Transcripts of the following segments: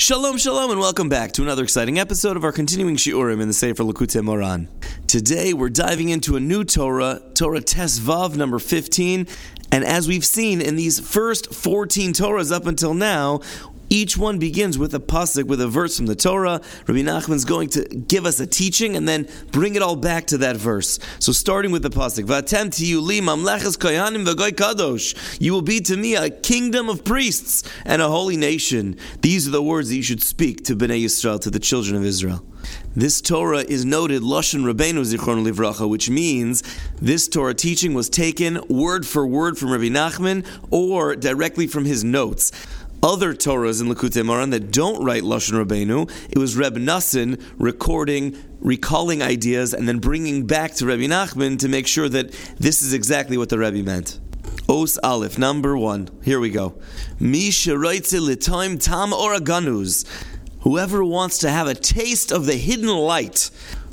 Shalom, shalom, and welcome back to another exciting episode of our continuing Shiurim in the Sefer Likutei Moharan. Today we're diving into a new Torah, Torah Tesvav number 15, and as we've seen in these first 14 Torahs up until now, each one begins with a pasuk, with a verse from the Torah. Rabbi Nachman's going to give us a teaching and then bring it all back to that verse. So starting with the pasuk, "V'atem tiyu li mamleches koyanim v'goy kadosh." You will be to me a kingdom of priests and a holy nation. These are the words that you should speak to Bnei Yisrael, to the children of Israel. This Torah is noted Lashon Rabbeinu Zichron Livracha, which means this Torah teaching was taken word for word from Rabbi Nachman or directly from his notes other Torahs in Likutei Moharan that don't write Lashon Rabbeinu. It was Reb Nassin recording, recalling ideas, and then bringing back to Rebbe Nachman to make sure that this is exactly what the Rebbe meant. Os Aleph, number one. Here we go. Mi l'toim tam oraganus. Whoever wants to have a taste of the hidden light.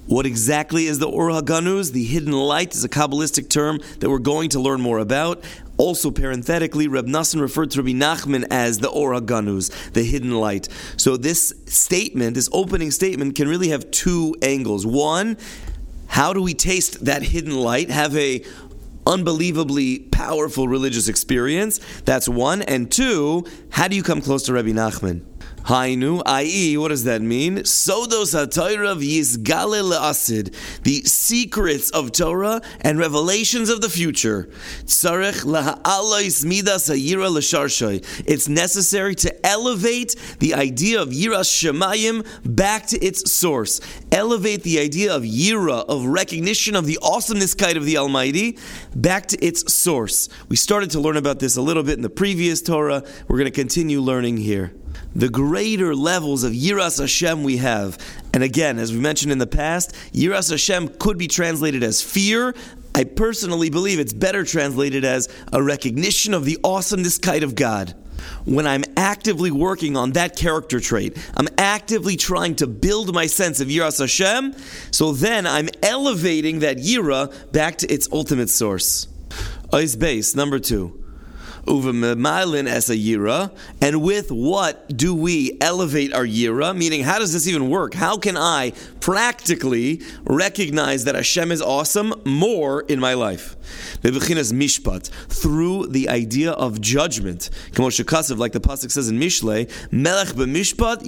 What exactly is the Or HaGanuz? The hidden light is a Kabbalistic term that we're going to learn more about. Also, parenthetically, Reb Nassan referred to Rabbi Nachman as the Ora Ganuz, the hidden light. So, this statement, this opening statement, can really have two angles. One, how do we taste that hidden light? Have a unbelievably powerful religious experience. That's one. And two, how do you come close to Rabbi Nachman? Hainu, i.e., what does that mean? Sodos HaTorah v'yizgale le'asid, the secrets of Torah and revelations of the future. Tzarech laha'alois midas ha'yira l'sharshay. It's necessary to elevate the idea of yiras shemayim back to its source. Elevate the idea of yira, of recognition of the awesomeness kind of the Almighty, back to its source. We started to learn about this a little bit in the previous Torah. We're going to continue learning here the greater levels of Yiras Hashem we have. And again, as we mentioned in the past, Yiras Hashem could be translated as fear. I personally believe it's better translated as a recognition of the awesomeness kind of God. When I'm actively working on that character trait, I'm actively trying to build my sense of Yiras Hashem, so then I'm elevating that Yira back to its ultimate source. Ois base, number two uvemilin as a yira, and with what do we elevate our yira? Meaning, how does this even work? How can I practically recognize that Hashem is awesome more in my life? mishpat, through the idea of judgment. like the pasuk says in Mishle, melech b'mishpat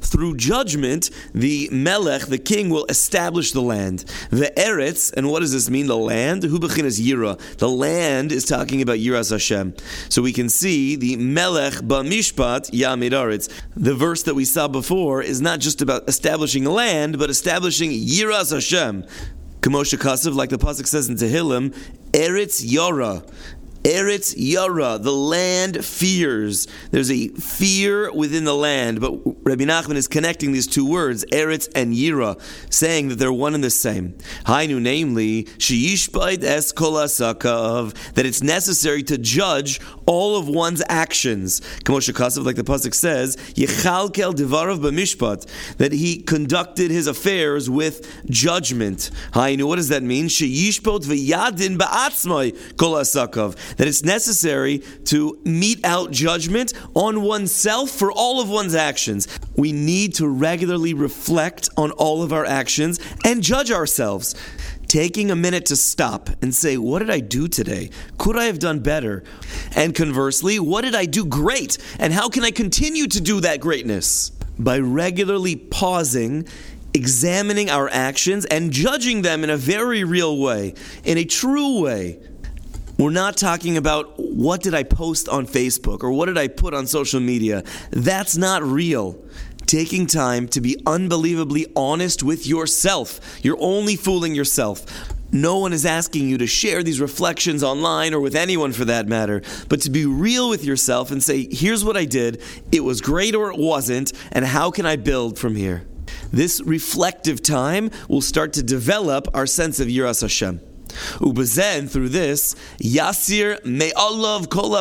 Through judgment, the melech, the king, will establish the land. The eretz, and what does this mean? The land, hu yira. The land is talking about yiras Hashem. So we can see the melech b'mishpat ya'amir The verse that we saw before is not just about establishing land, but establishing yiras Hashem. Kamosha Kasav, like the Pasuk says in Tehillim, Eretz Yara. Eretz Yara, the land fears. There's a fear within the land, but Rabbi Nachman is connecting these two words, Eretz and Yira, saying that they're one and the same. Hainu, namely, Sheyishbaid es kol asakav, that it's necessary to judge all of one's actions. Kamosha Kasav, like the Pasuk says, Yechalkel divarav b'mishpat, that he conducted his affairs with judgment. Hainu, what does that mean? Sheyishbot v'yadin ba'atzmai kol asakav that it's necessary to mete out judgment on oneself for all of one's actions. We need to regularly reflect on all of our actions and judge ourselves taking a minute to stop and say, What did I do today? Could I have done better? And conversely, what did I do great? And how can I continue to do that greatness? By regularly pausing, examining our actions, and judging them in a very real way, in a true way. We're not talking about what did I post on Facebook or what did I put on social media. That's not real. Taking time to be unbelievably honest with yourself. You're only fooling yourself. No one is asking you to share these reflections online or with anyone for that matter, but to be real with yourself and say, here's what I did, it was great or it wasn't, and how can I build from here? This reflective time will start to develop our sense of Yiras Hashem. Ubezen, through this, Yasir Me'alav Kol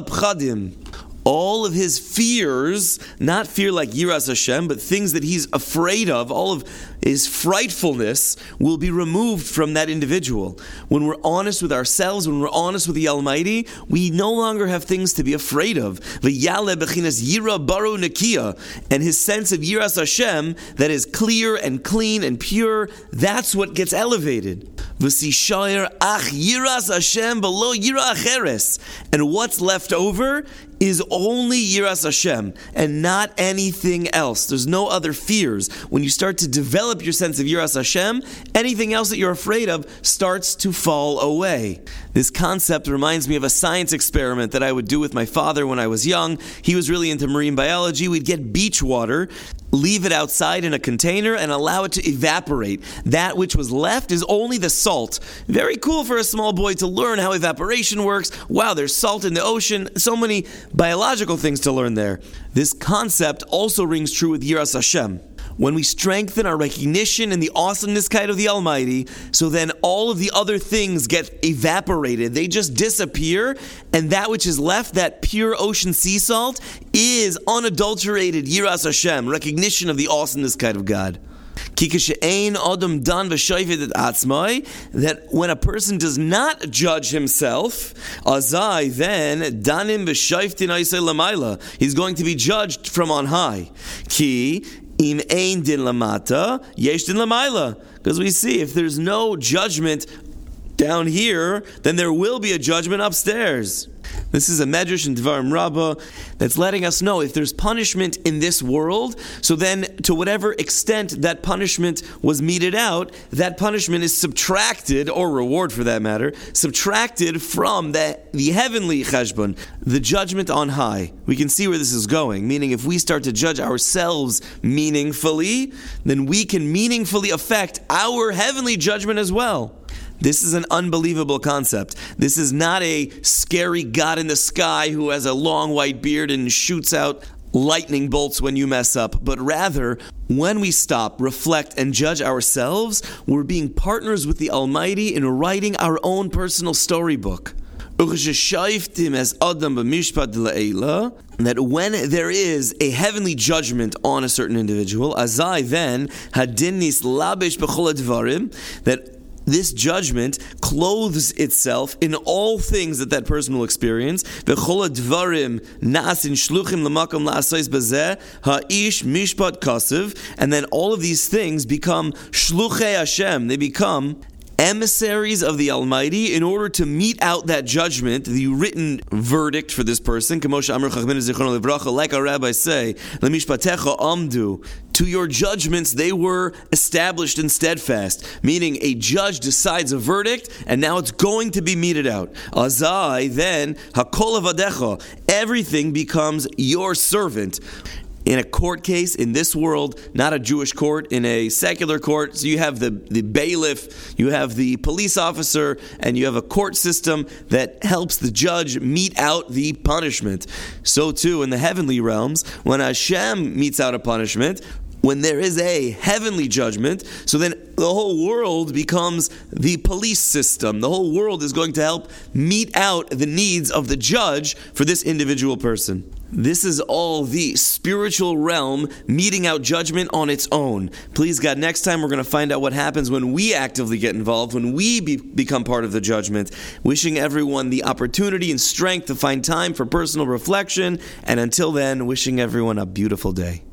all of his fears, not fear like Yiras Hashem, but things that he's afraid of, all of his frightfulness will be removed from that individual. When we're honest with ourselves, when we're honest with the Almighty, we no longer have things to be afraid of. Yira baru nakia, and his sense of Yiras Hashem that is clear and clean and pure, that's what gets elevated. V'sishayer ach Yiras Hashem below yira acheres, and what's left over is only Yiras Hashem and not anything else. There's no other fears. When you start to develop your sense of Yiras Hashem, anything else that you're afraid of starts to fall away. This concept reminds me of a science experiment that I would do with my father when I was young. He was really into marine biology. We'd get beach water leave it outside in a container and allow it to evaporate. That which was left is only the salt. Very cool for a small boy to learn how evaporation works. Wow, there's salt in the ocean. So many biological things to learn there. This concept also rings true with Yiras Hashem when we strengthen our recognition in the awesomeness kind of the Almighty, so then all of the other things get evaporated. They just disappear, and that which is left, that pure ocean sea salt, is unadulterated Yiras Hashem, recognition of the awesomeness kind of God. That when a person does not judge himself, azai then danim He's going to be judged from on high. Ki Im ein din lamata, yesh din lamaila. Because we see if there's no judgment down here, then there will be a judgment upstairs. This is a medrash in Dvarim Rabbah that's letting us know if there's punishment in this world, so then to whatever extent that punishment was meted out, that punishment is subtracted, or reward for that matter, subtracted from the, the heavenly cheshbon, the judgment on high. We can see where this is going, meaning if we start to judge ourselves meaningfully, then we can meaningfully affect our heavenly judgment as well. This is an unbelievable concept. This is not a scary God in the sky who has a long white beard and shoots out lightning bolts when you mess up, but rather, when we stop, reflect, and judge ourselves, we're being partners with the Almighty in writing our own personal storybook. That when there is a heavenly judgment on a certain individual, azai then hadinis labish that this judgment clothes itself in all things that that person will experience. And then all of these things become shluchei Hashem. They become emissaries of the Almighty in order to mete out that judgment, the written verdict for this person. Like our rabbis say, amdu. To your judgments, they were established and steadfast. Meaning, a judge decides a verdict, and now it's going to be meted out. Azai, then, hakol everything becomes your servant in a court case in this world, not a Jewish court, in a secular court. So you have the, the bailiff, you have the police officer, and you have a court system that helps the judge mete out the punishment. So too in the heavenly realms, when Hashem metes out a punishment, when there is a heavenly judgment, so then the whole world becomes the police system. The whole world is going to help mete out the needs of the judge for this individual person. This is all the spiritual realm meting out judgment on its own. Please, God, next time we're going to find out what happens when we actively get involved, when we be- become part of the judgment. Wishing everyone the opportunity and strength to find time for personal reflection. And until then, wishing everyone a beautiful day.